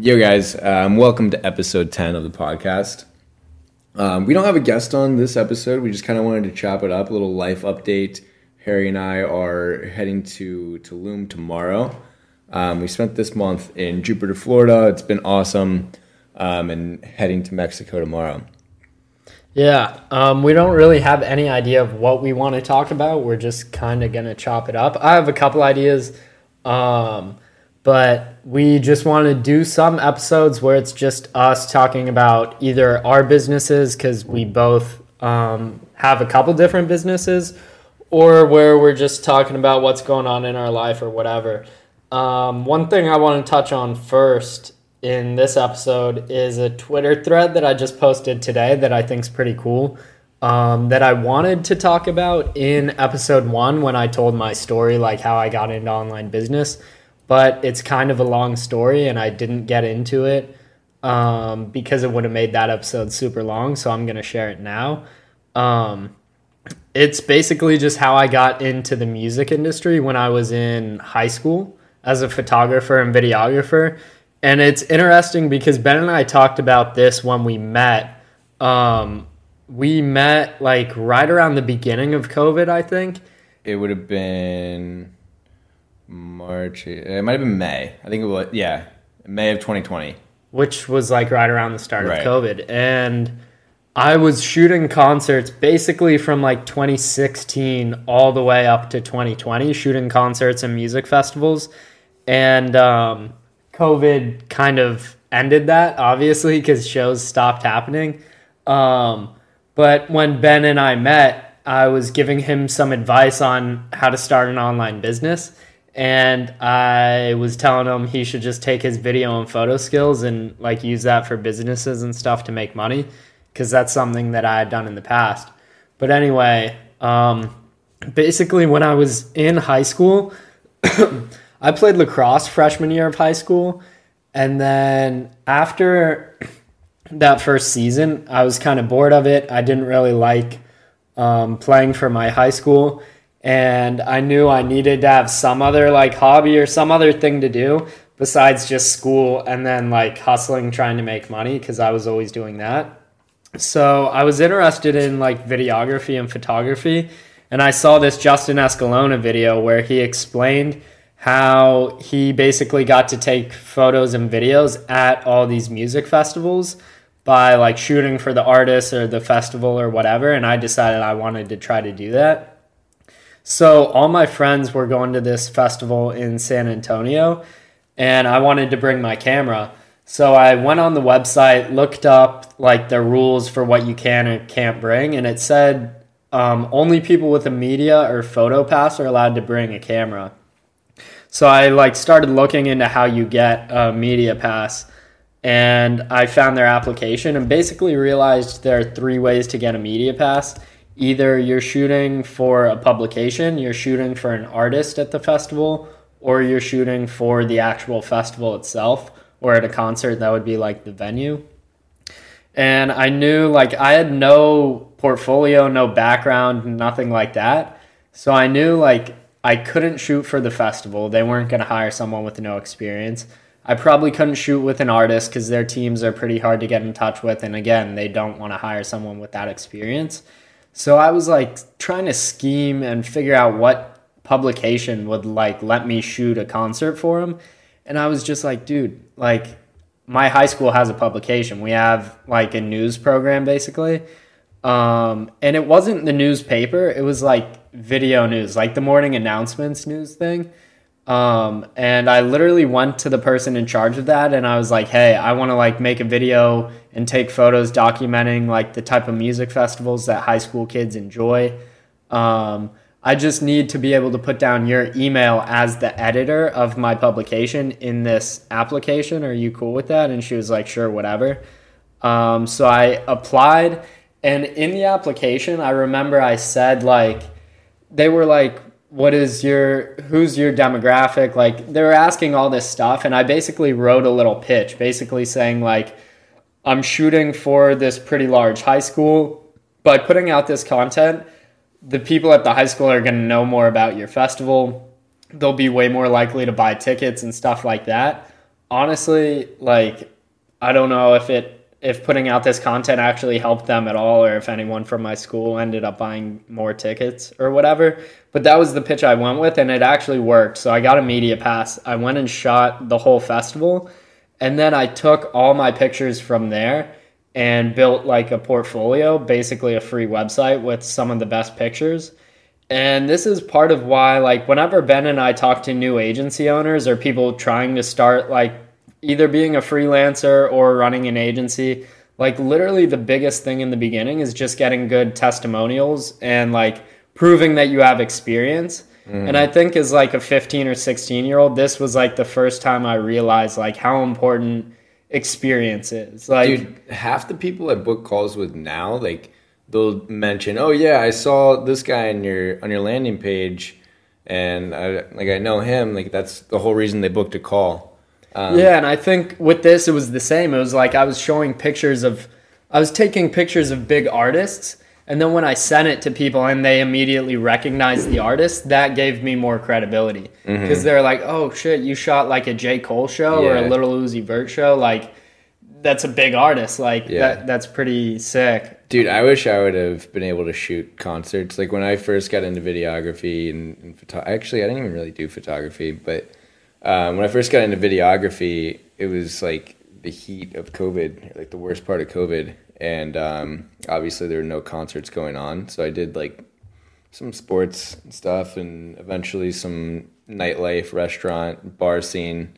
Yo, guys, um, welcome to episode 10 of the podcast. Um, we don't have a guest on this episode. We just kind of wanted to chop it up, a little life update. Harry and I are heading to Tulum tomorrow. Um, we spent this month in Jupiter, Florida. It's been awesome, um, and heading to Mexico tomorrow. Yeah, um, we don't really have any idea of what we want to talk about. We're just kind of gonna chop it up. I have a couple ideas, um, but we just want to do some episodes where it's just us talking about either our businesses because we both um, have a couple different businesses, or where we're just talking about what's going on in our life or whatever. Um, one thing I want to touch on first in this episode is a Twitter thread that I just posted today that I think is pretty cool. Um, that I wanted to talk about in episode one when I told my story, like how I got into online business. But it's kind of a long story, and I didn't get into it um, because it would have made that episode super long. So I'm going to share it now. Um, it's basically just how I got into the music industry when I was in high school as a photographer and videographer and it's interesting because Ben and I talked about this when we met. Um, we met like right around the beginning of COVID, I think. It would have been March. It might have been May. I think it was, yeah, May of 2020. Which was like right around the start right. of COVID. And I was shooting concerts basically from like 2016 all the way up to 2020, shooting concerts and music festivals. And, um, COVID kind of ended that, obviously, because shows stopped happening. Um, but when Ben and I met, I was giving him some advice on how to start an online business. And I was telling him he should just take his video and photo skills and like use that for businesses and stuff to make money because that's something that I had done in the past. But anyway, um, basically, when I was in high school, I played lacrosse freshman year of high school. And then after that first season, I was kind of bored of it. I didn't really like um, playing for my high school. And I knew I needed to have some other like hobby or some other thing to do besides just school and then like hustling, trying to make money because I was always doing that. So I was interested in like videography and photography. And I saw this Justin Escalona video where he explained how he basically got to take photos and videos at all these music festivals by like shooting for the artist or the festival or whatever and I decided I wanted to try to do that. So all my friends were going to this festival in San Antonio and I wanted to bring my camera. So I went on the website, looked up like the rules for what you can and can't bring and it said um, only people with a media or photo pass are allowed to bring a camera. So I like started looking into how you get a media pass and I found their application and basically realized there are three ways to get a media pass. Either you're shooting for a publication, you're shooting for an artist at the festival, or you're shooting for the actual festival itself, or at a concert that would be like the venue. And I knew like I had no portfolio, no background, nothing like that. So I knew like I couldn't shoot for the festival. They weren't going to hire someone with no experience. I probably couldn't shoot with an artist because their teams are pretty hard to get in touch with. And again, they don't want to hire someone with that experience. So I was like trying to scheme and figure out what publication would like let me shoot a concert for him. And I was just like, dude, like my high school has a publication. We have like a news program basically. Um, and it wasn't the newspaper, it was like video news, like the morning announcements news thing. Um, and I literally went to the person in charge of that and I was like, hey, I want to like make a video and take photos documenting like the type of music festivals that high school kids enjoy. Um, I just need to be able to put down your email as the editor of my publication in this application. Are you cool with that? And she was like, sure, whatever. Um, so I applied and in the application, I remember I said like they were like what is your who's your demographic like they were asking all this stuff and i basically wrote a little pitch basically saying like i'm shooting for this pretty large high school by putting out this content the people at the high school are going to know more about your festival they'll be way more likely to buy tickets and stuff like that honestly, like I don't know if it if putting out this content actually helped them at all or if anyone from my school ended up buying more tickets or whatever. But that was the pitch I went with and it actually worked. So I got a media pass. I went and shot the whole festival and then I took all my pictures from there and built like a portfolio, basically a free website with some of the best pictures. And this is part of why like whenever Ben and I talk to new agency owners or people trying to start like either being a freelancer or running an agency, like literally the biggest thing in the beginning is just getting good testimonials and like proving that you have experience. Mm. And I think as like a 15 or 16 year old, this was like the first time I realized like how important experience is. Like Dude, half the people I book calls with now, like they'll mention, "Oh yeah, I saw this guy on your on your landing page and I like I know him." Like that's the whole reason they booked a call. Um, yeah, and I think with this it was the same. It was like I was showing pictures of, I was taking pictures of big artists, and then when I sent it to people and they immediately recognized the artist, that gave me more credibility because mm-hmm. they're like, "Oh shit, you shot like a J Cole show yeah. or a Lil Uzi Vert show, like." That's a big artist. Like yeah. that. That's pretty sick. Dude, I wish I would have been able to shoot concerts. Like when I first got into videography and, and photo- actually, I didn't even really do photography, but um, when I first got into videography, it was like the heat of COVID, like the worst part of COVID, and um, obviously there were no concerts going on. So I did like some sports stuff, and eventually some nightlife, restaurant, bar scene.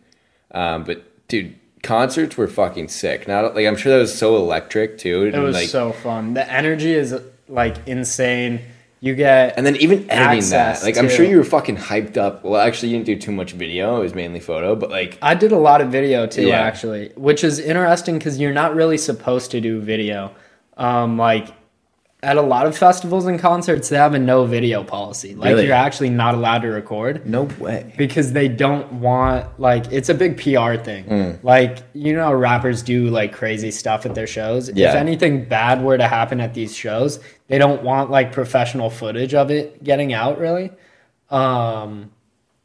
Um, but dude, concerts were fucking sick. Not like I'm sure that was so electric too. It was like, so fun. The energy is like insane you get and then even editing that like i'm sure you were fucking hyped up. Well actually you didn't do too much video. It was mainly photo but like i did a lot of video too yeah. actually which is interesting because you're not really supposed to do video. Um, like at a lot of festivals and concerts they have a no video policy like really? you're actually not allowed to record no way because they don't want like it's a big pr thing mm. like you know rappers do like crazy stuff at their shows yeah. if anything bad were to happen at these shows they don't want like professional footage of it getting out really um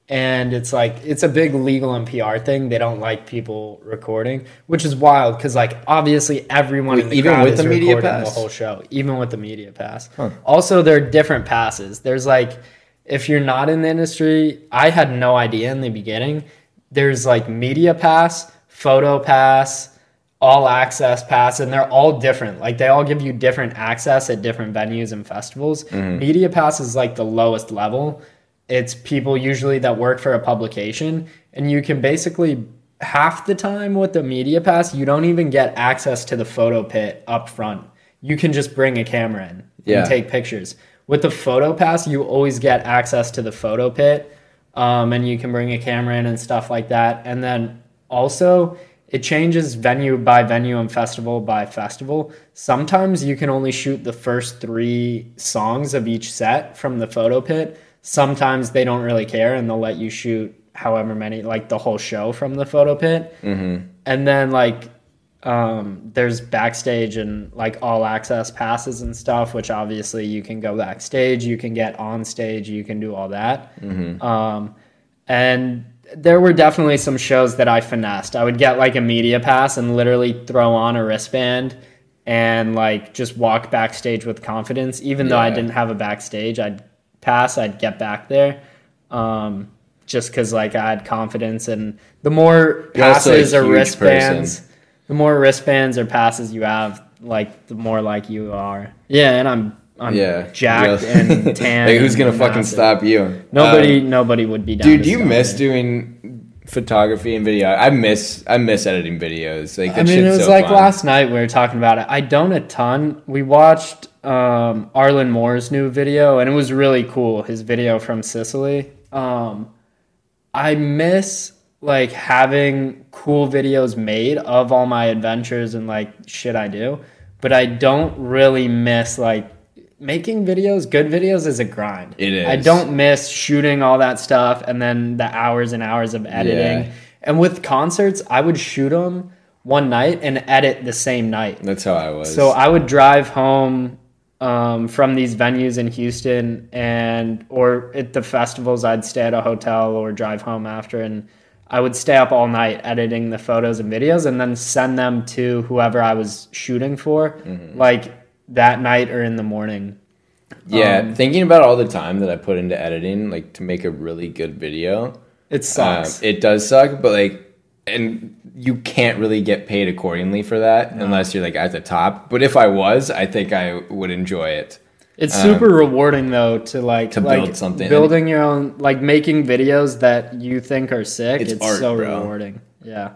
and it's like it's a big legal and PR thing. They don't like people recording, which is wild because like obviously everyone Wait, in the even with the media pass? the whole show, even with the media pass. Huh. Also, there are different passes. There's like if you're not in the industry, I had no idea in the beginning. There's like media pass, photo pass, all access pass, and they're all different. Like they all give you different access at different venues and festivals. Mm-hmm. Media pass is like the lowest level it's people usually that work for a publication and you can basically half the time with the media pass you don't even get access to the photo pit up front. You can just bring a camera in yeah. and take pictures. With the photo pass you always get access to the photo pit um, and you can bring a camera in and stuff like that. And then also it changes venue by venue and festival by festival. Sometimes you can only shoot the first three songs of each set from the photo pit sometimes they don't really care and they'll let you shoot however many like the whole show from the photo pit mm-hmm. and then like um, there's backstage and like all access passes and stuff which obviously you can go backstage you can get on stage you can do all that mm-hmm. um, and there were definitely some shows that i finessed i would get like a media pass and literally throw on a wristband and like just walk backstage with confidence even yeah. though i didn't have a backstage i'd pass, I'd get back there. Um, just because like I had confidence, and the more passes or wristbands, person. the more wristbands or passes you have, like the more like you are. Yeah, and I'm I'm yeah, jacked and tan. like who's gonna fucking massive. stop you? Nobody, um, nobody would be. dude, do you miss me. doing photography and video? I miss, I miss editing videos. Like, I mean, it was so like fun. last night we were talking about it. I don't a ton. We watched um, Arlen Moore's new video, and it was really cool. His video from Sicily. Um, I miss like having cool videos made of all my adventures and like shit I do, but I don't really miss like making videos. Good videos is a grind. It is. I don't miss shooting all that stuff and then the hours and hours of editing. Yeah. And with concerts, I would shoot them one night and edit the same night. That's how I was. So I would drive home um, from these venues in Houston and or at the festivals I'd stay at a hotel or drive home after and I would stay up all night editing the photos and videos and then send them to whoever I was shooting for, mm-hmm. like that night or in the morning. Yeah, um, thinking about all the time that I put into editing, like to make a really good video, it sucks. Um, it does suck, but like, and you can't really get paid accordingly for that no. unless you're like at the top. But if I was, I think I would enjoy it. It's super um, rewarding though to like to like build something, building your own, like making videos that you think are sick. It's, it's art, so bro. rewarding. Yeah,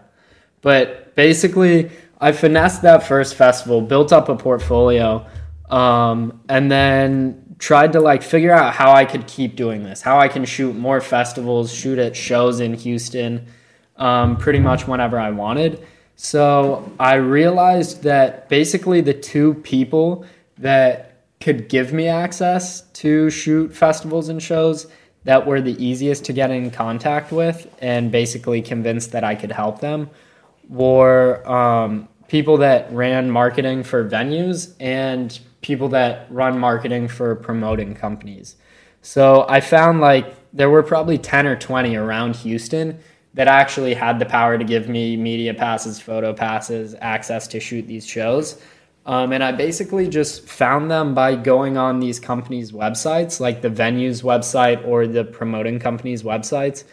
but basically, I finessed that first festival, built up a portfolio, um, and then tried to like figure out how I could keep doing this, how I can shoot more festivals, shoot at shows in Houston, um, pretty much whenever I wanted. So I realized that basically the two people that could give me access to shoot festivals and shows that were the easiest to get in contact with and basically convinced that I could help them were um, people that ran marketing for venues and people that run marketing for promoting companies. So I found like there were probably 10 or 20 around Houston that actually had the power to give me media passes, photo passes, access to shoot these shows. Um, and I basically just found them by going on these companies' websites, like the venue's website or the promoting companies' websites.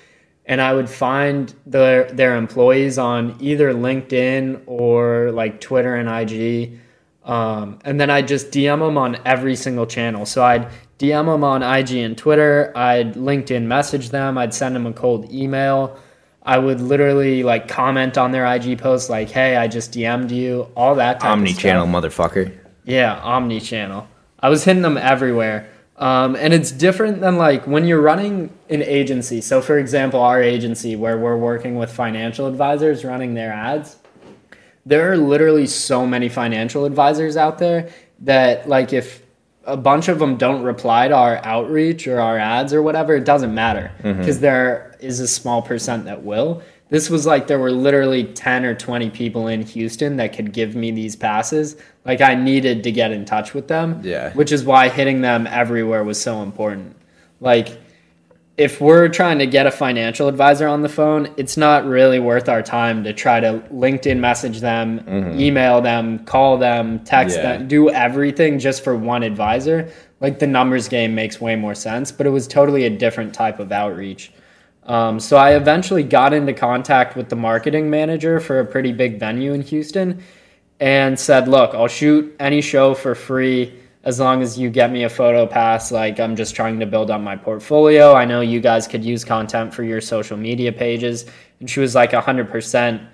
And I would find their their employees on either LinkedIn or like Twitter and IG. Um, and then I'd just DM them on every single channel. So I'd DM them on IG and Twitter. I'd LinkedIn message them. I'd send them a cold email. I would literally like comment on their IG posts like, "Hey, I just DM'd you," all that type Omni channel motherfucker. Yeah, omni channel. I was hitting them everywhere. Um, and it's different than like when you're running an agency. So, for example, our agency where we're working with financial advisors running their ads, there are literally so many financial advisors out there that, like, if a bunch of them don't reply to our outreach or our ads or whatever, it doesn't matter because mm-hmm. there is a small percent that will. This was like there were literally 10 or 20 people in Houston that could give me these passes. Like I needed to get in touch with them. Yeah. Which is why hitting them everywhere was so important. Like if we're trying to get a financial advisor on the phone, it's not really worth our time to try to LinkedIn message them, mm-hmm. email them, call them, text yeah. them, do everything just for one advisor. Like the numbers game makes way more sense, but it was totally a different type of outreach. Um, so I eventually got into contact with the marketing manager for a pretty big venue in Houston and said, Look, I'll shoot any show for free as long as you get me a photo pass like i'm just trying to build up my portfolio. I know you guys could use content for your social media pages. And she was like 100%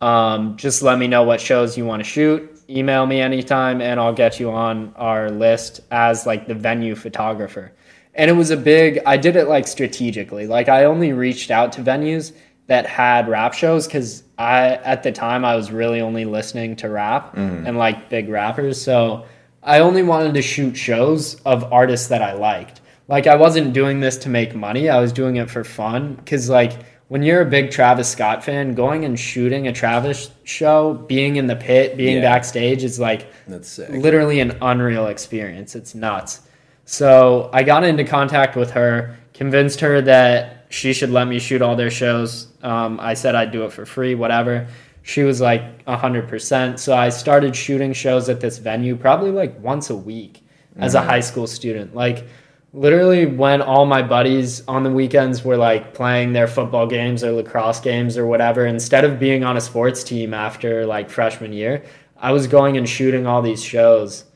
um, just let me know what shows you want to shoot. Email me anytime and i'll get you on our list as like the venue photographer. And it was a big i did it like strategically. Like i only reached out to venues that had rap shows because i at the time i was really only listening to rap mm. and like big rappers. So I only wanted to shoot shows of artists that I liked. Like I wasn't doing this to make money. I was doing it for fun cuz like when you're a big Travis Scott fan, going and shooting a Travis show, being in the pit, being yeah. backstage is like That's literally an unreal experience. It's nuts. So I got into contact with her, convinced her that she should let me shoot all their shows. Um, I said I'd do it for free, whatever she was like 100%. So I started shooting shows at this venue probably like once a week as mm-hmm. a high school student. Like literally when all my buddies on the weekends were like playing their football games or lacrosse games or whatever, instead of being on a sports team after like freshman year, I was going and shooting all these shows.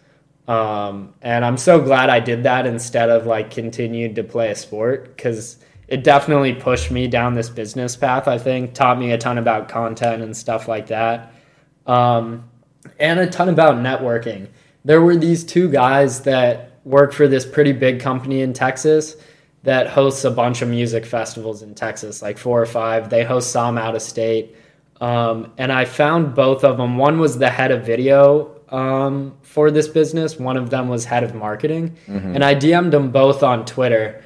Um, and I'm so glad I did that instead of like continued to play a sport because it definitely pushed me down this business path. I think taught me a ton about content and stuff like that, um, and a ton about networking. There were these two guys that work for this pretty big company in Texas that hosts a bunch of music festivals in Texas, like four or five. They host some out of state. Um, and I found both of them. One was the head of video um, for this business, one of them was head of marketing. Mm-hmm. And I DM'd them both on Twitter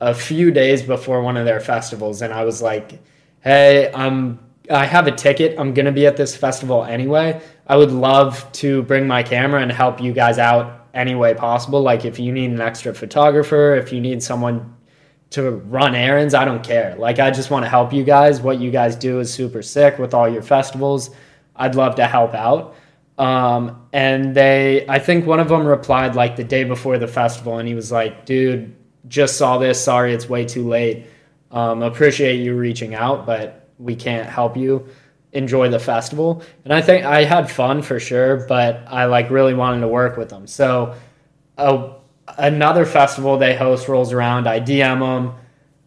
a few days before one of their festivals, and I was like, "Hey, I'm I have a ticket. I'm gonna be at this festival anyway. I would love to bring my camera and help you guys out any way possible. Like if you need an extra photographer, if you need someone to run errands. I don't care. Like I just want to help you guys. What you guys do is super sick with all your festivals. I'd love to help out. Um, and they, I think one of them replied like the day before the festival, and he was like, "Dude, just saw this. Sorry, it's way too late. Um, appreciate you reaching out, but we can't help you." enjoy the festival and i think i had fun for sure but i like really wanted to work with them so another festival they host rolls around. I DM them,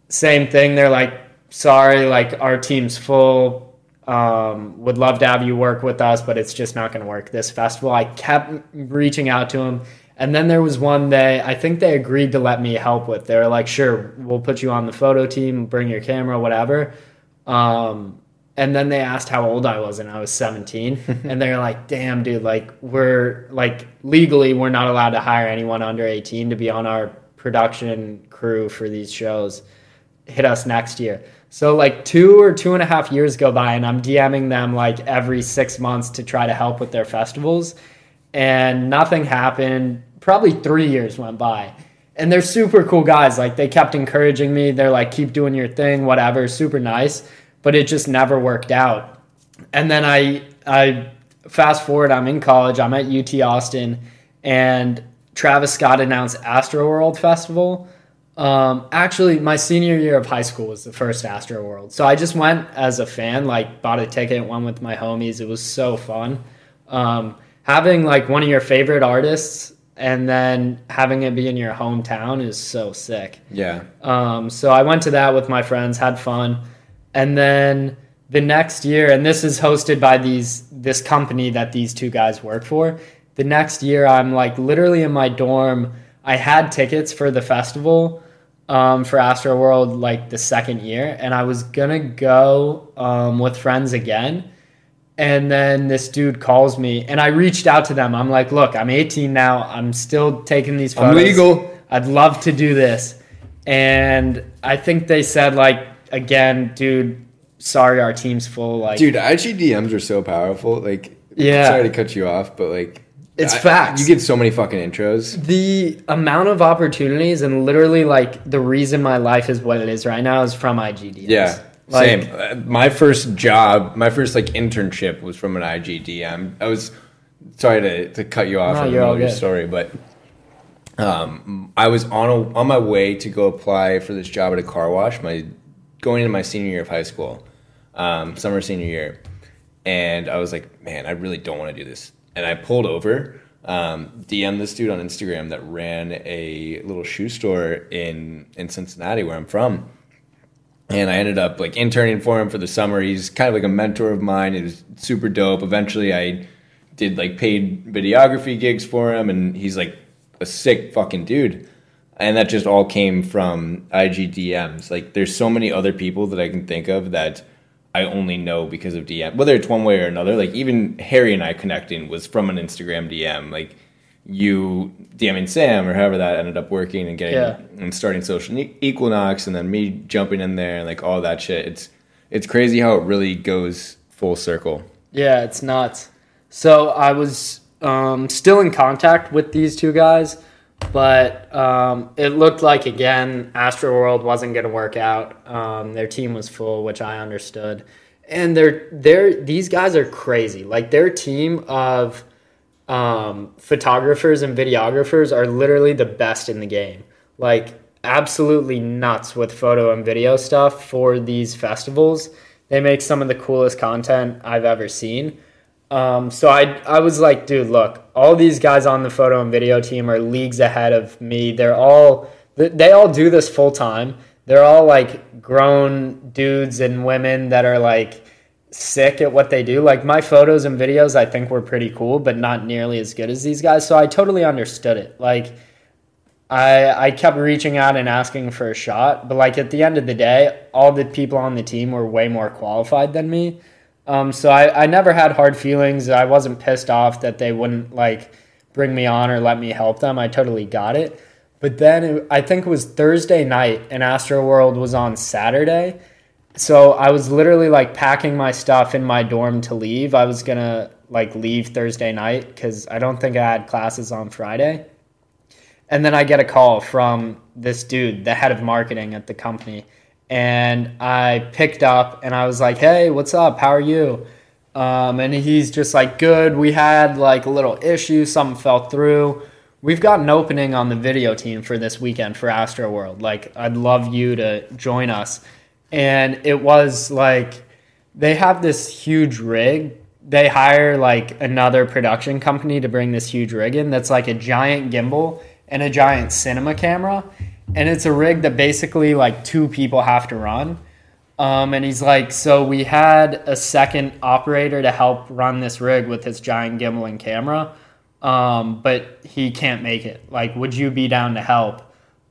same thing. They're like, sorry, like our team's full. Um, would love to have you work with us, but it's just not going to work this festival. I kept reaching out to them. And then there was one they, I think they agreed to let me help with. They were like, sure, we'll put you on the photo team, bring your camera, whatever. Um, and then they asked how old I was, and I was 17. and they're like, damn, dude, like, we're like legally, we're not allowed to hire anyone under 18 to be on our production crew for these shows. Hit us next year. So, like, two or two and a half years go by, and I'm DMing them like every six months to try to help with their festivals. And nothing happened. Probably three years went by. And they're super cool guys. Like, they kept encouraging me. They're like, keep doing your thing, whatever. Super nice but it just never worked out. And then I I fast forward, I'm in college, I'm at UT Austin, and Travis Scott announced Astroworld Festival. Um, actually, my senior year of high school was the first Astroworld, so I just went as a fan, like bought a ticket, went with my homies. It was so fun. Um, having like one of your favorite artists and then having it be in your hometown is so sick. Yeah. Um, so I went to that with my friends, had fun. And then the next year and this is hosted by these this company that these two guys work for. The next year i'm like literally in my dorm. I had tickets for the festival um, for Astroworld like the second year. And i was gonna go um, with friends again and then this dude calls me and i reached out to them i'm like look i'm 18 now i'm still taking these photos I'm legal i'd love to do this and i think they said like again, dude, sorry, our team's full. Like, dude, IG DMs are so powerful. Like, yeah, sorry to cut you off, but like, it's I, facts. You get so many fucking intros. The amount of opportunities and literally like the reason my life is what it is right now is from IG DMs. Yeah. Like, Same. Uh, my first job, my first like internship was from an IG DM. I was sorry to, to cut you off no, in the your story, but um, I was on a, on my way to go apply for this job at a car wash. My going into my senior year of high school, um, summer senior year, and I was like, man, I really don't want to do this. And I pulled over, um, DM this dude on Instagram that ran a little shoe store in in Cincinnati, where I'm from. And I ended up like interning for him for the summer. He's kind of like a mentor of mine. It was super dope. Eventually, I did like paid videography gigs for him, and he's like a sick fucking dude and that just all came from IG DMs. Like, there's so many other people that I can think of that I only know because of DM, whether it's one way or another. Like, even Harry and I connecting was from an Instagram DM. Like, you DMing Sam or however that ended up working and getting yeah. and starting social equinox, and then me jumping in there and like all that shit. It's it's crazy how it really goes full circle. Yeah, it's nuts. So I was um, still in contact with these two guys but um, it looked like again Astroworld wasn't going to work out. Um, their team was full, which I understood, and they're they're these guys are crazy. Like their team of um, photographers and videographers are literally the best in the game. Like absolutely nuts with photo and video stuff for these festivals. They make some of the coolest content I've ever seen. Um, so I I was like, dude, look, all these guys on the photo and video team are leagues ahead of me. They're all they all do this full time. They're all like grown dudes and women that are like sick at what they do. Like my photos and videos, I think were pretty cool, but not nearly as good as these guys. So I totally understood it. Like I I kept reaching out and asking for a shot, but like at the end of the day, all the people on the team were way more qualified than me. Um, so I, I never had hard feelings. I wasn't pissed off that they wouldn't like bring me on or let me help them. I totally got it. But then it, I think it was Thursday night and Astroworld was on Saturday. So I was literally like packing my stuff in my dorm to leave. I was gonna like leave Thursday night because I don't think I had classes on Friday. And then I get a call from this dude, the head of marketing at the company. And I picked up and I was like, hey, what's up? How are you? Um, and he's just like, good. We had like a little issue, something fell through. We've got an opening on the video team for this weekend for Astroworld. Like, I'd love you to join us. And it was like, they have this huge rig. They hire like another production company to bring this huge rig in that's like a giant gimbal and a giant cinema camera. And it's a rig that basically like two people have to run um, and he's like, so we had a second operator to help run this rig with his giant gimbal and camera, um, but he can't make it. Like, would you be down to help?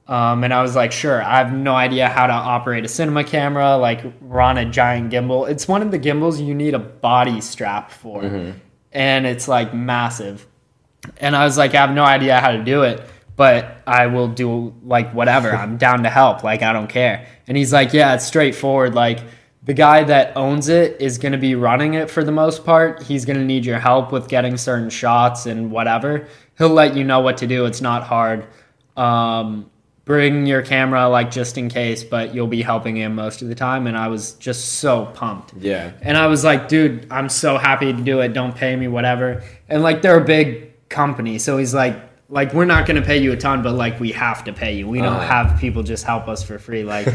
Um, and I was like, sure. I have no idea how to operate a cinema camera, like run a giant gimbal. It's one of the gimbals you need a body strap for, mm-hmm. and it's like massive. And I was like, I have no idea how to do it but I will do like whatever. I'm down to help. Like I don't care. And he's like, yeah, it's straightforward. Like the guy that owns it is going to be running it for the most part. He's going to need your help with getting certain shots and whatever. He'll let you know what to do. It's not hard. Um, bring your camera like just in case, but you'll be helping him most of the time. And I was just so pumped. Yeah. And I was like, dude, I'm so happy to do it. Don't pay me, whatever. And like they're a big company, so he's like, like we're not going to pay you a ton but like we have to pay you we don't uh, have people just help us for free like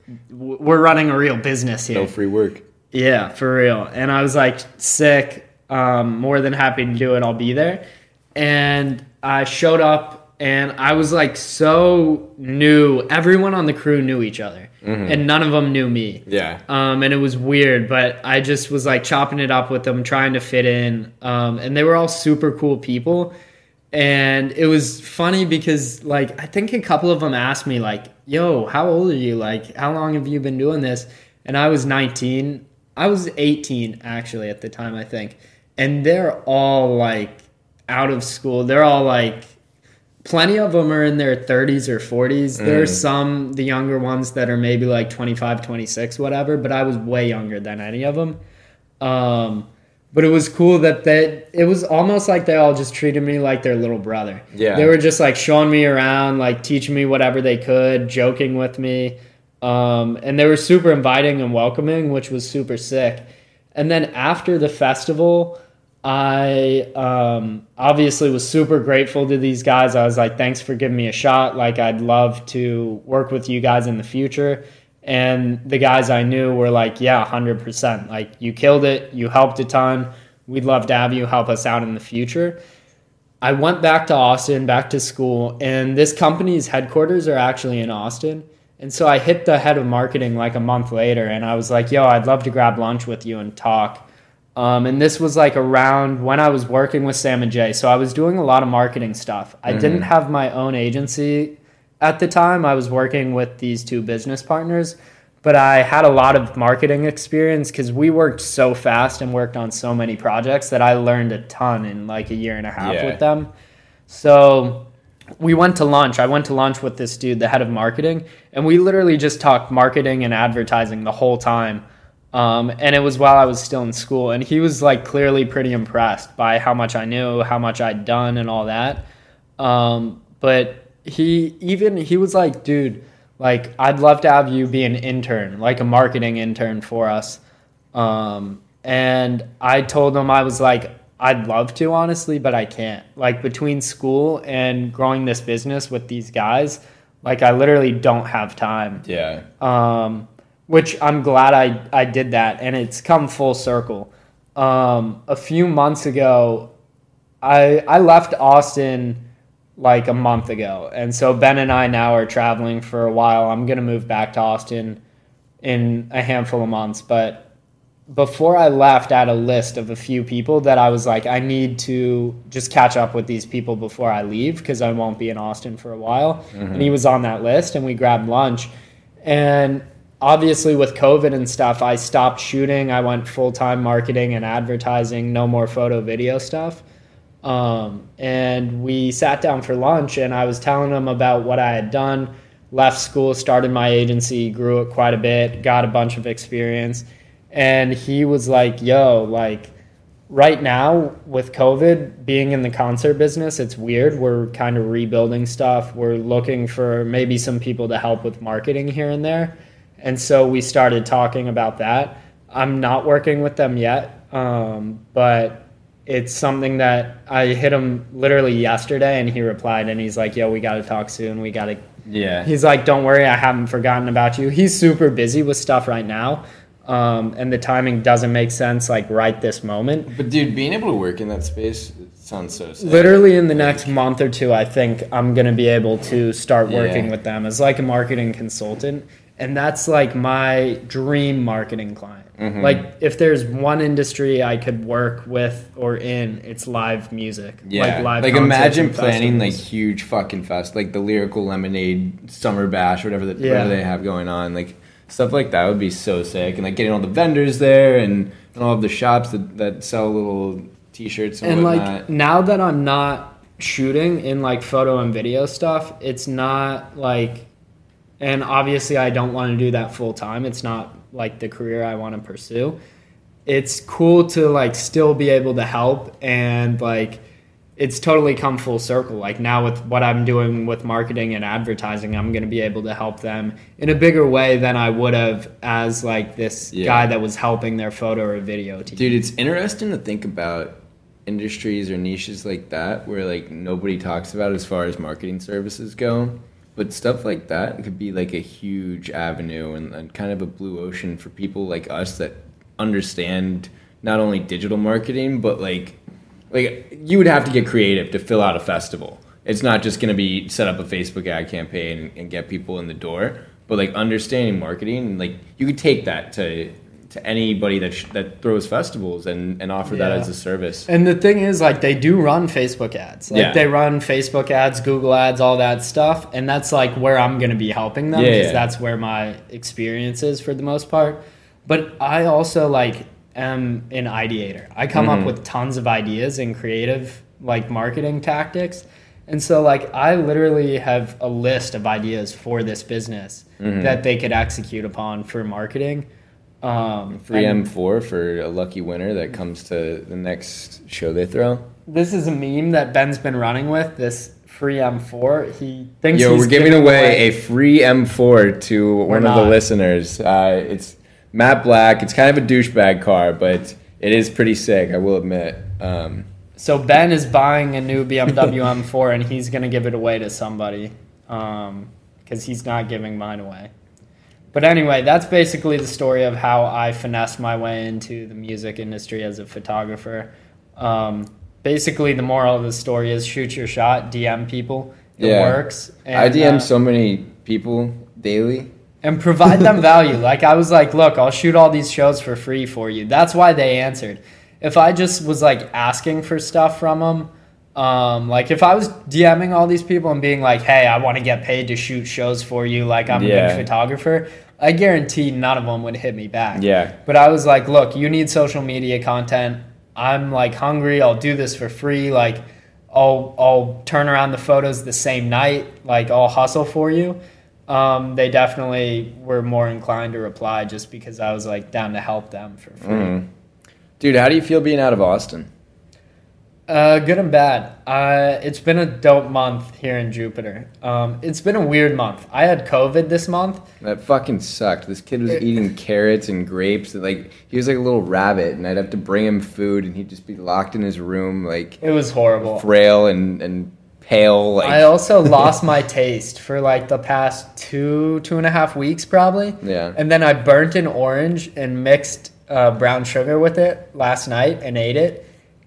we're running a real business here no free work yeah for real and i was like sick um, more than happy to do it i'll be there and i showed up and i was like so new. Everyone on the crew knew each other. Mm-hmm. and none of them knew me. Yeah. Um, and it was weird but i just was like chopping it up with them trying to fit in. Um, and they were all super cool people. And it was funny because like i think a couple of them asked me like yo how old are you? Like how long have you been doing this? And i was 19 i was 18 actually at the time i think. And they're all like out of school. They're all like plenty of them are in their 30s or 40s mm. there's some the younger ones that are maybe like 25 26 whatever but i was way younger than any of them um, but it was cool that they it was almost like they all just treated me like their little brother. Yeah. They were just like showing me around, like teaching me whatever they could, joking with me. Um, and they were super inviting and welcoming, which was super sick. And then after the festival, I um, obviously was super grateful to these guys. I was like, thanks for giving me a shot. Like, I'd love to work with you guys in the future. And the guys I knew were like, yeah, 100%. Like, you killed it. You helped a ton. We'd love to have you help us out in the future. I went back to Austin, back to school, and this company's headquarters are actually in Austin. And so I hit the head of marketing like a month later, and I was like, yo, I'd love to grab lunch with you and talk. Um, and this was like around when I was working with Sam and Jay. So I was doing a lot of marketing stuff. I mm-hmm. didn't have my own agency at the time I was working with these two business partners, but I had a lot of marketing experience because we worked so fast and worked on so many projects that I learned a ton in like a year and a half yeah. with them. So we went to lunch. I went to lunch with this dude, the head of marketing, and we literally just talked marketing and advertising the whole time. Um, and it was while I was still in school, and he was like clearly pretty impressed by how much I knew, how much I'd done, and all that. Um, but he even he was like, dude, like I'd love to have you be an intern, like a marketing intern for us. Um, and I told him I was like, I'd love to honestly, but I can't. Like between school and growing this business with these guys, like I literally don't have time. Yeah. Um, which I'm glad I I did that, and it's come full circle. Um, a few months ago, I I left Austin like a month ago. And so Ben and I now are traveling for a while. I'm going to move back to Austin in a handful of months, but before I left, I had a list of a few people that I was like, I need to just catch up with these people before I leave because I won't be in Austin for a while. Mm-hmm. And he was on that list, and we grabbed lunch. And obviously, with COVID and stuff, I stopped shooting. I went full time marketing and advertising, no more photo video stuff. Um, and we sat down for lunch, and I was telling him about what I had done. Left school, started my agency, grew it quite a bit, got a bunch of experience. And he was like, yo, like, right now with COVID being in the concert business, it's weird. We're kind of rebuilding stuff. We're looking for maybe some people to help with marketing here and there. And so we started talking about that. I'm not working with them yet, um, but it's something that I hit him literally yesterday and he replied and he's like, yo, we got to talk soon. We got to. Yeah. He's like, don't worry, I haven't forgotten about you. He's super busy with stuff right now um, and the timing doesn't make sense like right this moment. But dude, being able to work in that space sounds so. Sick. Literally in the next month or two, I think I'm gonna be able to start working yeah. with them as like a marketing consultant, and that's like my dream marketing client. Mm-hmm. Like if there's one industry I could work with or in, it's live music. Yeah, like, live like imagine planning like huge fucking fest, like the Lyrical Lemonade Summer Smash, whatever, the, yeah. whatever they have going on, like stuff like that would be so sick and like getting all the vendors there and, and all of the shops that, that sell little t-shirts and, and like now that i'm not shooting in like photo and video stuff it's not like and obviously i don't want to do that full time it's not like the career i want to pursue it's cool to like still be able to help and like it's totally come full circle. Like now with what I'm doing with marketing and advertising, I'm going to be able to help them in a bigger way than I would have as like this yeah. guy that was helping their photo or video team. Dude, it's interesting to think about industries or niches like that where like nobody talks about as far as marketing services go. But stuff like that could be like a huge avenue and, and kind of a blue ocean for people like us that understand not only digital marketing but like like you would have to get creative to fill out a festival. It's not just going to be set up a Facebook ad campaign and, and get people in the door, but like understanding marketing, like you could take that to to anybody that sh- that throws festivals and and offer yeah. that as a service. And the thing is, like they do run Facebook ads. Like yeah. they run Facebook ads, Google ads, all that stuff, and that's like where I'm going to be helping them because yeah, that's where my experience is for the most part. But I also like am an ideator. I come mm-hmm. up with tons of ideas and creative like marketing tactics. And so like I literally have a list of ideas for this business mm-hmm. that they could execute upon for marketing. Um, Free M4 for a lucky winner that comes to the next show they throw. This is a meme that Ben's been running with. This free M4. He thinks Yo, we're giving, giving away, away, a free M4 to one not. of the listeners. Uh, it's matte black. It's kind of a douchebag car, but it is pretty sick. I will admit. Um, so Ben is buying a new BMW M4, and he's gonna give it away to somebody because um, he's not giving mine away. But anyway, that's basically the story of how I finessed my way into the music industry as a photographer. Um, basically, the moral of the story is shoot your shot, DM people. It yeah. works. And, I DM uh, so many people daily and provide them value. Like I was like, look, I'll shoot all these shows for free for you. That's why they answered. If I just was like asking for stuff from them, um, like if I was DMing all these people and being like, hey, I want to get paid to shoot shows for you, like I'm yeah. a big photographer, I guarantee none of them would hit me back. Yeah. But I was like, look, you need social media content. I'm like hungry. I'll do this for free. Like I'll I'll turn around the photos the same night. Like I'll hustle for you um, they definitely were more inclined to reply just because I was like down to help them for free. Mm. Dude, how do you feel being out of Austin? Uh, good and bad. Uh, it's been a dope month here in Jupiter. Um, it's been a weird month. I had COVID this month. That fucking sucked. This kid was it, eating carrots and grapes. And, like he was like a little rabbit, and I'd have to bring him food, and he'd just be locked in his room, like it was horrible, frail and and pale. Like. I also lost my taste for like the past two two and a half weeks probably. Yeah. And then I burnt an orange and mixed uh, brown sugar with it last night and ate it.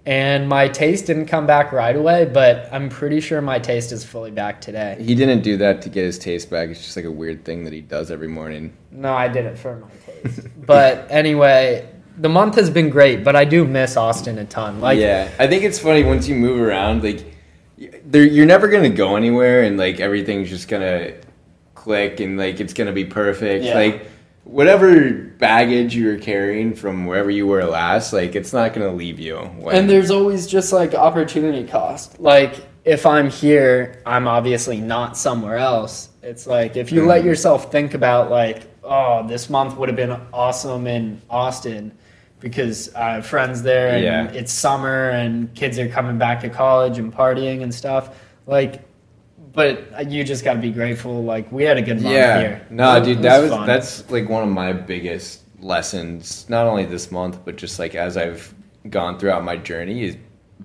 And my taste didn't come back right away, but I'm pretty sure my taste is fully back today. He didn't do that to get his taste back. It's just like a weird thing that he does every morning. No, I did it for my taste. but anyway, the month has been great, but I do miss Austin a ton. Like, yeah, I think it's funny once you move around, like you're never gonna go anywhere, and like everything's just gonna click, and like it's gonna be perfect. Yeah. Like whatever baggage you were carrying from wherever you were last, like it's not gonna leave you. When... And there's always just like opportunity cost. Like if I'm here, I'm obviously not somewhere else. It's like if you mm. let yourself think about like, oh, this month would have been awesome in Austin because I have friends there and Yeah. it's summer and kids are coming back to college and partying and stuff. Like, but you just got to be grateful. Like, we had a good month yeah. here. No, It dude, that was fun. that's like one of my biggest lessons, not only this month, but just like as I've gone throughout my journey is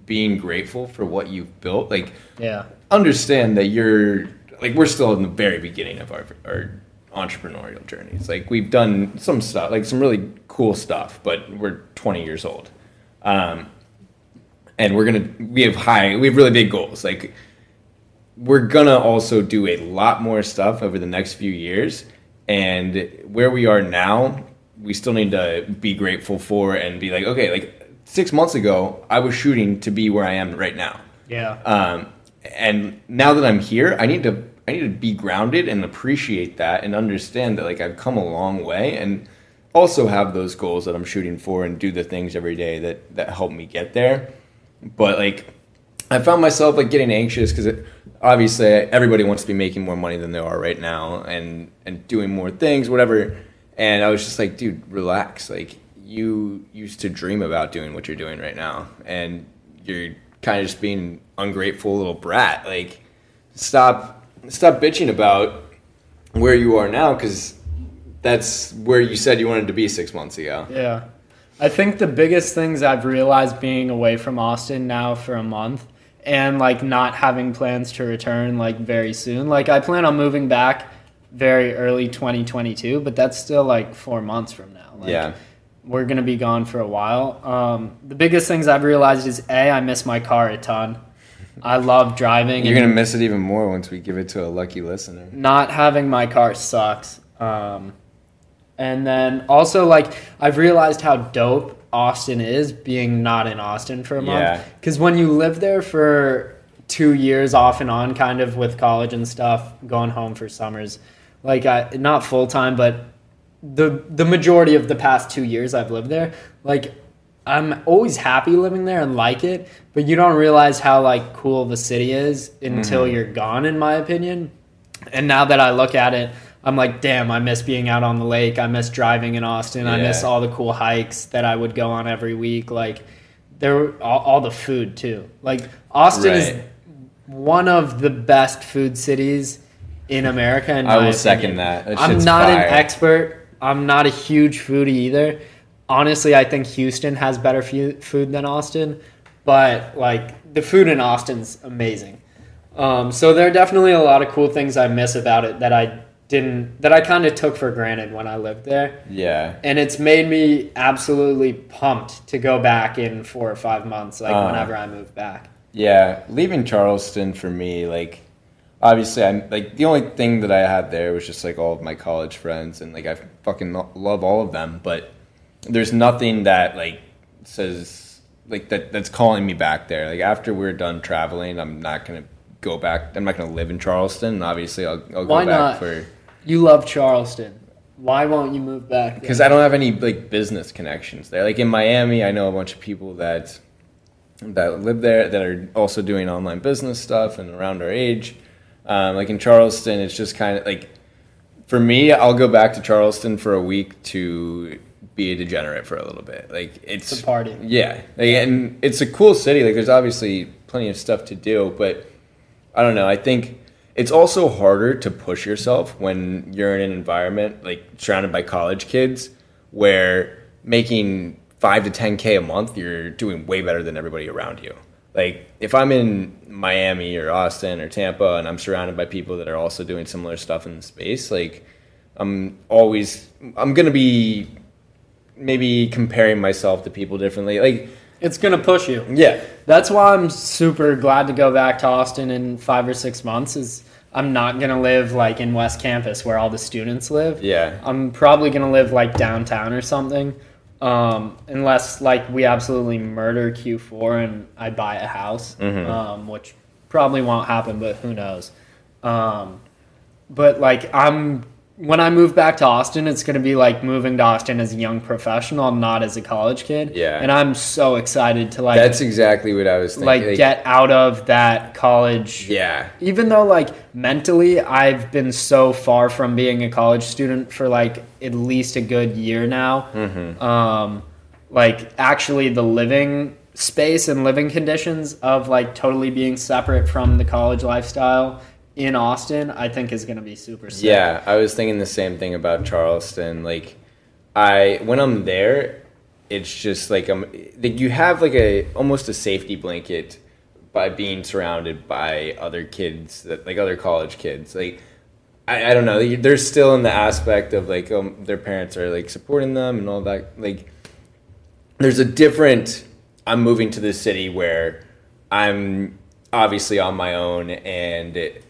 being grateful for what you've built. Like yeah, understand that you're like we're still in the very beginning of our our entrepreneurial journeys. Like we've done some stuff, like some really cool stuff, but we're 20 years old. Um, and we're gonna we have high we have really big goals. Like we're gonna also do a lot more stuff over the next few years. And where we are now, we still need to be grateful for and be like, okay, like six months ago, I was shooting to be where I am right now. yeah, Um, and now that I'm here, I need to I need to be grounded and appreciate that and understand that like I've come a long way and also have those goals that I'm shooting for and do the things every day that that help me get there. But like I found myself like getting anxious because obviously everybody wants to be making more money than they are right now and and doing more things, whatever. And I was just like, dude, relax. Like you used to dream about doing what you're doing right now, and you're kind of just being an ungrateful little brat. Like stop stop bitching about where you are now because that's where you said you wanted to be six months ago. yeah. I think the biggest things I've realized being away from Austin now for a month and like not having plans to return like very soon. Like I plan on moving back very early 2022, but that's still like four months from now. Like, yeah. we're gonna be gone for a while. Um, the biggest things I've realized is a I miss my car a ton. I love driving. You're gonna miss it even more once we give it to a lucky listener. not having my car sucks. Um, and then also like I've realized how dope Austin is being not in Austin for a Yeah. month. Because when you live there for two years off and on, kind of with college and stuff, going home for summers, like I, not full time, but the the majority of the past two years I've lived there, like I'm always happy living there and like it, but you don't realize how like cool the city is until Mm-hmm. you're gone, in my opinion. And now that I look at it, I'm like, damn, I miss being out on the lake. I miss driving in Austin. I miss all the cool hikes that I would go on every week. Like there, were all, all the food too. Like Austin is one of the best food cities in America. In I will second that. That I'm not fire. an expert. I'm not a huge foodie either. Honestly, I think Houston has better food than Austin, but like the food in Austin's amazing. Um, so there are definitely a lot of cool things I miss about it that I didn't that I kind of took for granted when I lived there, Yeah. and it's made me absolutely pumped to go back in four or five months, like Uh. whenever I move back. Yeah, leaving Charleston for me, like obviously I'm like the only thing that I had there was just like all of my college friends and like I fucking lo- love all of them, but there's nothing that like says like that that's calling me back there. Like after we're done traveling, I'm not gonna go back. I'm not gonna live in Charleston. Obviously, I'll, I'll go Why back not? for You love Charleston. Why won't you move back? because I don't have any like business connections there. Like in Miami, I know a bunch of people that that live there that are also doing online business stuff and around our age. Um, like in Charleston, it's just kind of like for me, I'll go back to Charleston for a week to be a degenerate for a little bit. Like it's It's a party. yeah, like, and it's a cool city. Like there's obviously plenty of stuff to do, but I don't know. I think it's also harder to push yourself when you're in an environment like surrounded by college kids where making five to ten k a month, you're doing way better than everybody around you. Like if I'm in Miami or Austin or Tampa and I'm surrounded by people that are also doing similar stuff in the space, like I'm always I'm gonna be maybe comparing myself to people differently. Like it's gonna push you. yeah, That's why I'm super glad to go back to Austin in five or six months. Is I'm not gonna live like in West Campus where all the students live. yeah, I'm probably gonna live like downtown or something, um, unless like we absolutely murder Q4 and I buy a house, Mhm. um, which probably won't happen, but who knows. Um, but like I'm when I move back to Austin, it's gonna be like moving to Austin as a young professional, not as a college kid. Yeah. and I'm so excited to like that's exactly what I was thinking. like get out of that college yeah, even though like mentally I've been so far from being a college student for like at least a good year now. Mm-hmm. Um, like actually the living space and living conditions of like totally being separate from the college lifestyle in Austin, I think is going to be super sick. Yeah, I was thinking the same thing about Charleston. Like, I when I'm there, it's just like I'm like you have like a almost a safety blanket by being surrounded by other kids that like other college kids. Like, I, I don't know. They're still in the aspect of like um, their parents are like supporting them and all that. Like, there's a different. I'm moving to this city where I'm obviously on my own and. It,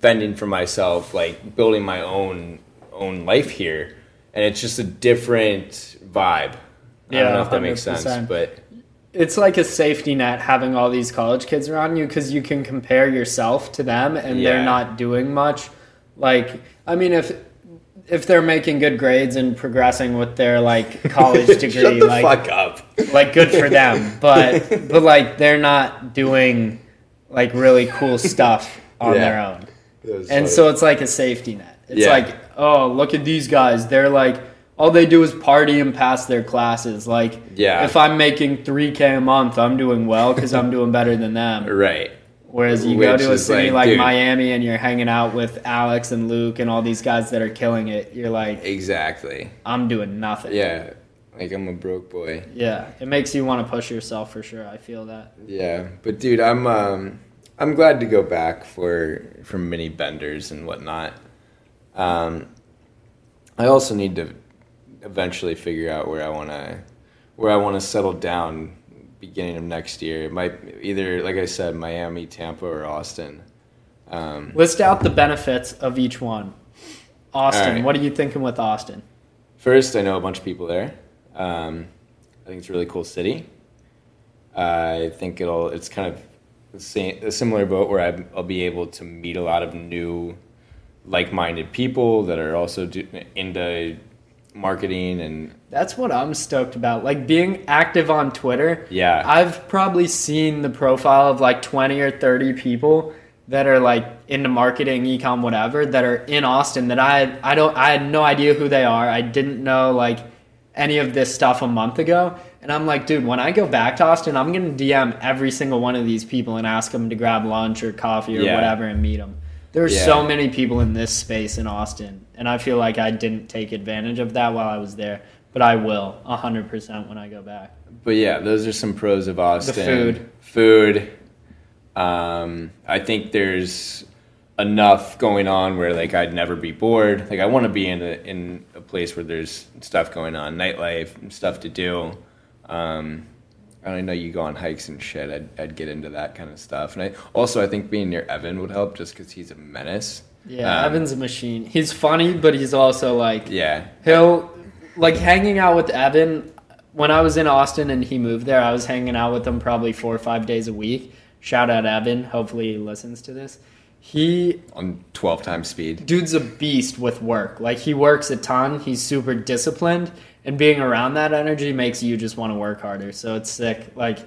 fending for myself, like building my own own life here, and it's just a different vibe. Yeah, I don't know if that 100%. makes sense, but it's like a safety net having all these college kids around you because you can compare yourself to them, and yeah. they're not doing much. Like, I mean, if if they're making good grades and progressing with their like college degree, Shut the like fuck up. like good for them. But but like they're not doing like really cool stuff on yeah. their own and funny. so it's like a safety net. It's yeah. like, oh, look at these guys. They're like, all they do is party and pass their classes. Like, yeah. if I'm making 3K a month, I'm doing well because I'm doing better than them. Right. Whereas you Which go to a city like, like Miami and you're hanging out with Alex and Luke and all these guys that are killing it, you're like, exactly. I'm doing nothing. Yeah. Like I'm a broke boy. Yeah, it makes you want to push yourself for sure. I feel that. Yeah, but dude, I'm um I'm glad to go back for for mini benders and whatnot. Um, I also need to eventually figure out where I want to where I want to settle down beginning of next year. It might either, like I said, Miami, Tampa, or Austin. Um, List out the benefits of each one. Austin, right. what are you thinking with Austin? First, I know a bunch of people there. Um, I think it's a really cool city. Uh, I think it'll. It's kind of a similar boat where I, will be able to meet a lot of new, like-minded people that are also do, into marketing and. That's what I'm stoked about. Like being active on Twitter. Yeah. I've probably seen the profile of like 20 or 30 people that are like into marketing, ecom, whatever, that are in Austin that I I don't I had no idea who they are. I didn't know like any of this stuff a month ago. And I'm like, dude, when I go back to Austin, I'm going to DM every single one of these people and ask them to grab lunch or coffee or yeah. whatever and meet them. There's yeah. so many people in this space in Austin, and I feel like I didn't take advantage of that while I was there, but I will 100% when I go back. But yeah, those are some pros of Austin. The food. Food. Um, I think there's enough going on where like I'd never be bored. Like I want to be in a in a place where there's stuff going on, nightlife, stuff to do. Um, I know you go on hikes and shit. I'd, I'd get into that kind of stuff. And I also I think being near Evan would help just because he's a menace. Yeah, um, Evan's a machine. He's funny, but he's also like yeah. He'll like hanging out with Evan. When I was in Austin and he moved there, I was hanging out with him probably four or five days a week. Shout out Evan. Hopefully he listens to this. He on twelve times speed. Dude's a beast with work. Like he works a ton. He's super disciplined and being around that energy makes you just want to work harder. So it's sick, like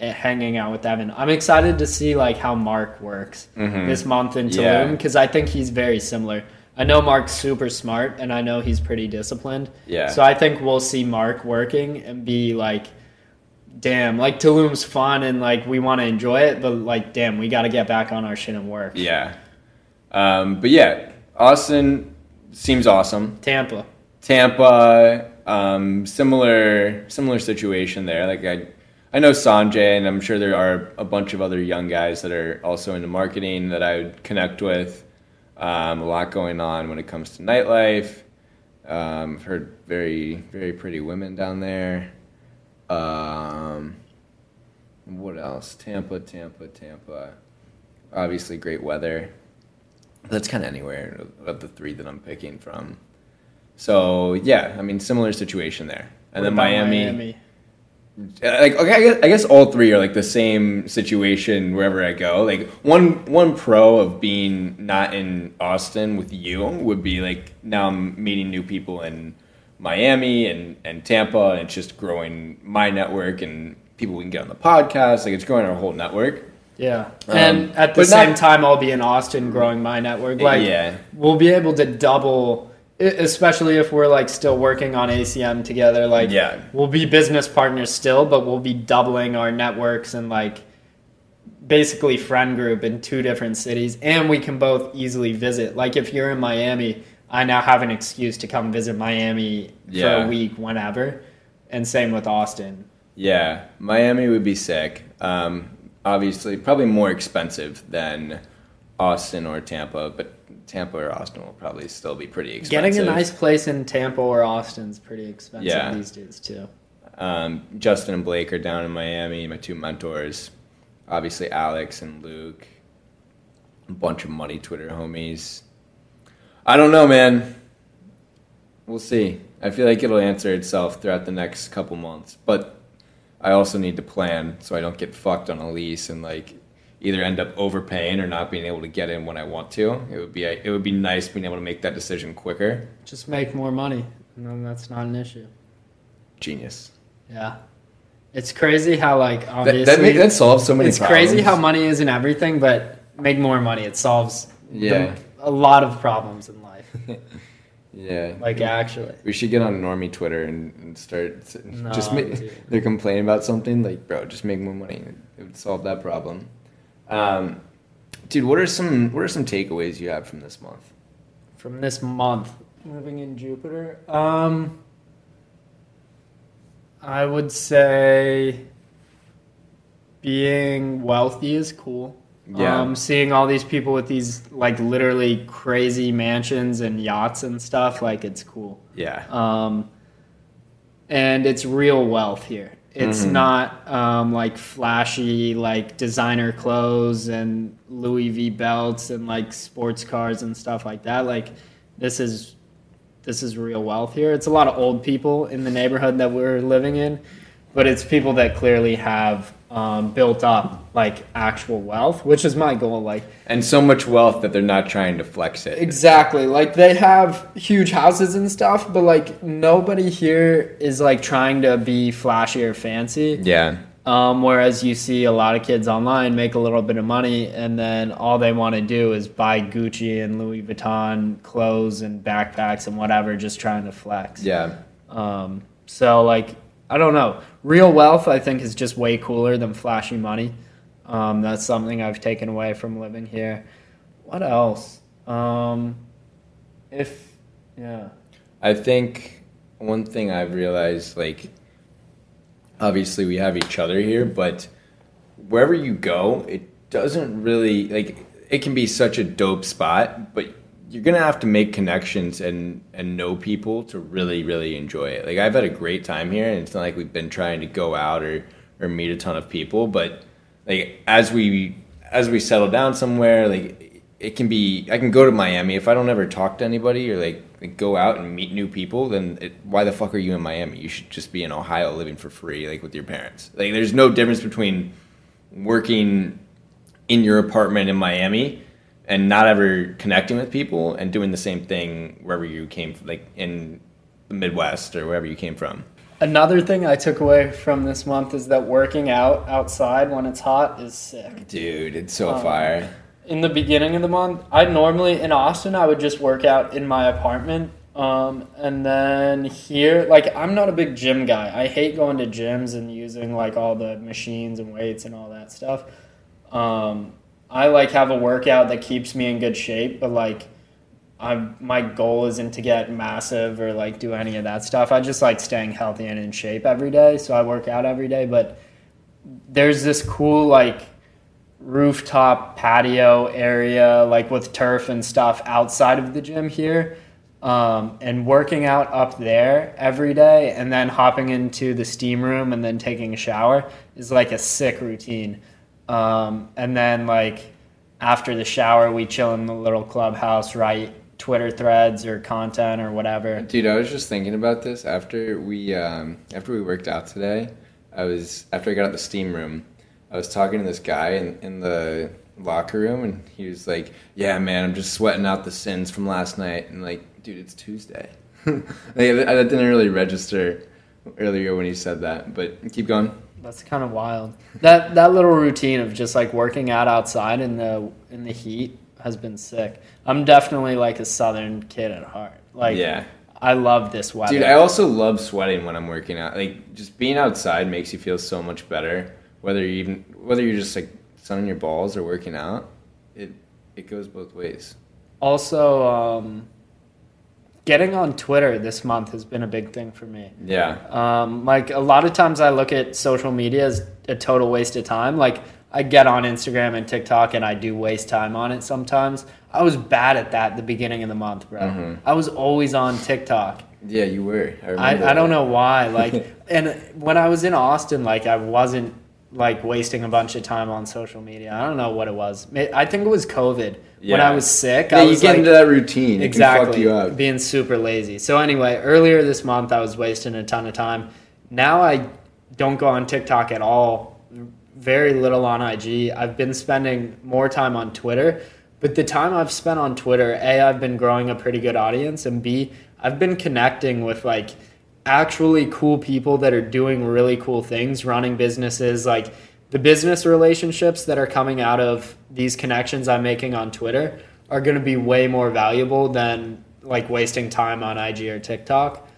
eh, hanging out with Evan. I'm excited to see like how Mark works mm-hmm. this month in Tulum because yeah. I think he's very similar. I know Mark's super smart and I know he's pretty disciplined. Yeah. So I think we'll see Mark working and be like, damn, like Tulum's fun and like we want to enjoy it, but like, damn, we got to get back on our shit and work. Yeah. Um, but yeah, Austin seems awesome. Tampa. Tampa, um, similar similar situation there. Like I, I know Sanjay, and I'm sure there are a bunch of other young guys that are also into marketing that I would connect with. Um, a lot going on when it comes to nightlife. Um, I've heard very very pretty women down there. Um, what else? Tampa, Tampa, Tampa. Obviously, great weather. That's kind of anywhere of the three that I'm picking from. So yeah, I mean similar situation there. And what then Miami, Miami. Like okay, I guess, I guess all three are like the same situation wherever I go. Like one one pro of being not in Austin with you would be like now I'm meeting new people in Miami and and Tampa, and it's just growing my network and people we can get on the podcast. Like it's growing our whole network. Yeah, um, and at the same not, time, I'll be in Austin growing my network. Like, yeah, we'll be able to double especially if we're like still working on ACM together. Like, Yeah. we'll be business partners still, but we'll be doubling our networks and like basically friend group in two different cities, and we can both easily visit. Like, if you're in Miami, I now have an excuse to come visit Miami for a week whenever, and same with Austin. Yeah, Miami would be sick. Um, obviously, probably more expensive than Austin or Tampa, but Tampa or Austin will probably still be pretty expensive. Getting a nice place in Tampa or Austin's pretty expensive Yeah. these days too. Um, Justin and Blake are down in Miami, my two mentors. Obviously, Alex and Luke. A bunch of money Twitter homies. I don't know, man. We'll see. I feel like it'll answer itself throughout the next couple months. But I also need to plan so I don't get fucked on a lease and like either end up overpaying or not being able to get in when I want to. It would be it would be nice being able to make that decision quicker. Just make more money, and then that's not an issue. Genius. Yeah. It's crazy how like obviously that, ma- that solves so many it's crazy how money isn't everything, but make more money. It solves the- Yeah. a lot of problems in life. Yeah. Like actually. We should get on normie Twitter and, and start No, just ma- they're complaining about something like bro just make more money it would solve that problem um, dude what are some what are some takeaways you have from this month From this month, living in Jupiter, um, I would say being wealthy is cool. Yeah. Um, seeing all these people with these like literally crazy mansions and yachts and stuff, like it's cool. yeah um, and it's real wealth here. It's Mhm. not um, like flashy, like designer clothes and Louis V belts and like sports cars and stuff like that. Like this is this is real wealth here. It's a lot of old people in the neighborhood that we're living in, but it's people that clearly have um, built up like actual wealth, which is my goal. Like and so much wealth that they're not trying to flex it Exactly. Like they have huge houses and stuff, but like nobody here is like trying to be flashy or fancy. yeah Um, whereas you see a lot of kids online make a little bit of money and then all they want to do is buy Gucci and Louis Vuitton clothes and backpacks and whatever, just trying to flex. yeah Um, so like I don't know. Real wealth I think is just way cooler than flashy money. Um, that's something I've taken away from living here. What else? Um, if yeah, i think one thing i've realized like obviously we have each other here but wherever you go it doesn't really like it can be such a dope spot but you're gonna have to make connections and and know people to really really enjoy it. Like i've had a great time here and it's not like we've been trying to go out or or meet a ton of people but like as we as we settle down somewhere like it can be i can go to miami. If i don't ever talk to anybody or like, like go out and meet new people then it, why the fuck are you in miami? You should just be in ohio living for free like with your parents. Like there's no difference between working in your apartment in miami and not ever connecting with people and doing the same thing wherever you came from, like in the midwest or wherever you came from another thing I took away from this month is that working out outside when it's hot is sick. dude it's so Um, fire in the beginning of the month, I normally in Austin I would just work out in my apartment. Um, and then here, like I'm not a big gym guy. I hate going to gyms and using like all the machines and weights and all that stuff. Um, I like have a workout that keeps me in good shape, but like I my goal isn't to get massive or like do any of that stuff. I just like staying healthy and in shape every day, so I work out every day, but there's this cool like rooftop patio area like with turf and stuff outside of the gym here um, and working out up there every day and then hopping into the steam room and then taking a shower is like a sick routine um, and then like after the shower we chill in the little clubhouse write twitter threads or content or whatever Dude, I was just thinking about this after we um, after we worked out today. I was after I got out the steam room. I was talking to this guy in, in the locker room, and he was like, "Yeah, man, I'm just sweating out the sins from last night." And like, dude, it's Tuesday. like, that didn't really register earlier when he said that, but keep going. That's kind of wild. That that little routine of just like working out outside in the in the heat has been sick. I'm definitely like a southern kid at heart. Like, Yeah. I love this weather. Dude, I also love sweating when I'm working out. Like just being outside makes you feel so much better. Whether you even whether you're just like sunning your balls or working out, it it goes both ways. also, um, getting on Twitter this month has been a big thing for me. Yeah. Um, like a lot of times I look at social media as a total waste of time. Like I get on Instagram and TikTok and I do waste time on it sometimes. I was bad at that at the beginning of the month, bro. Mhm. I was always on TikTok. Yeah, you were. I, I, I don't know why. Like, and when I was in Austin, like I wasn't like wasting a bunch of time on social media. I don't know what it was. I think it was COVID. When I was sick, Yeah, I you was get like, into that routine. It can fuck exactly you up. being super lazy. So anyway, earlier this month I was wasting a ton of time. Now I don't go on TikTok at all. Very little on IG. I've been spending more time on Twitter. But the time I've spent on Twitter, A, I've been growing a pretty good audience, and B, I've been connecting with like actually cool people that are doing really cool things, running businesses. Like the business relationships that are coming out of these connections I'm making on Twitter are going to be way more valuable than like wasting time on IG or TikTok.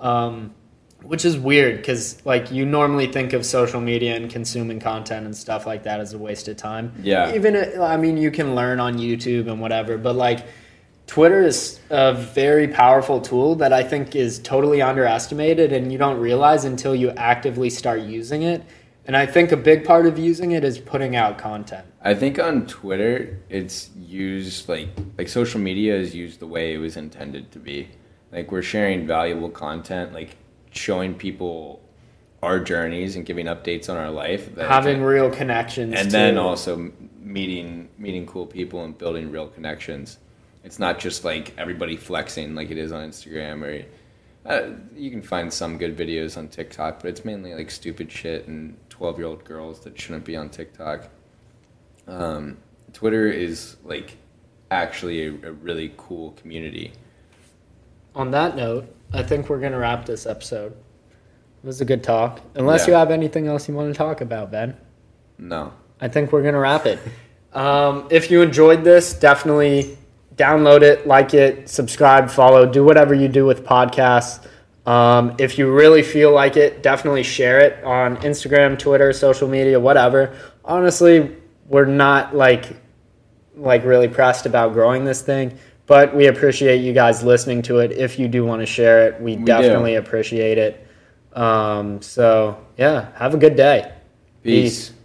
Um, which is weird because like you normally think of social media and consuming content and stuff like that as a waste of time. Yeah. Even uh, I mean you can learn on YouTube and whatever, but like Twitter is a very powerful tool that I think is totally underestimated and you don't realize until you actively start using it. And I think a big part of using it is putting out content. I think on Twitter it's used like like social media is used the way it was intended to be. Like we're sharing valuable content, like showing people our journeys and giving updates on our life. that- Having real connections and then also meeting meeting cool people and building real connections. It's not just like everybody flexing like it is on Instagram or uh, you can find some good videos on TikTok, but it's mainly like stupid shit and twelve year old girls that shouldn't be on TikTok. Um, Twitter is like actually a, a really cool community. On that note, I think we're going to wrap this episode. It was a good talk. Unless Yeah. you have anything else you want to talk about, Ben. No, I think we're going to wrap it. Um, if you enjoyed this, definitely download it, like it, subscribe, follow, do whatever you do with podcasts. Um, if you really feel like it, definitely share it on Instagram, Twitter, social media, whatever. Honestly, we're not like like really pressed about growing this thing, but we appreciate you guys listening to it. If you do want to share it, we, do. definitely appreciate it. Um, so yeah, have a good day. peace. Peace.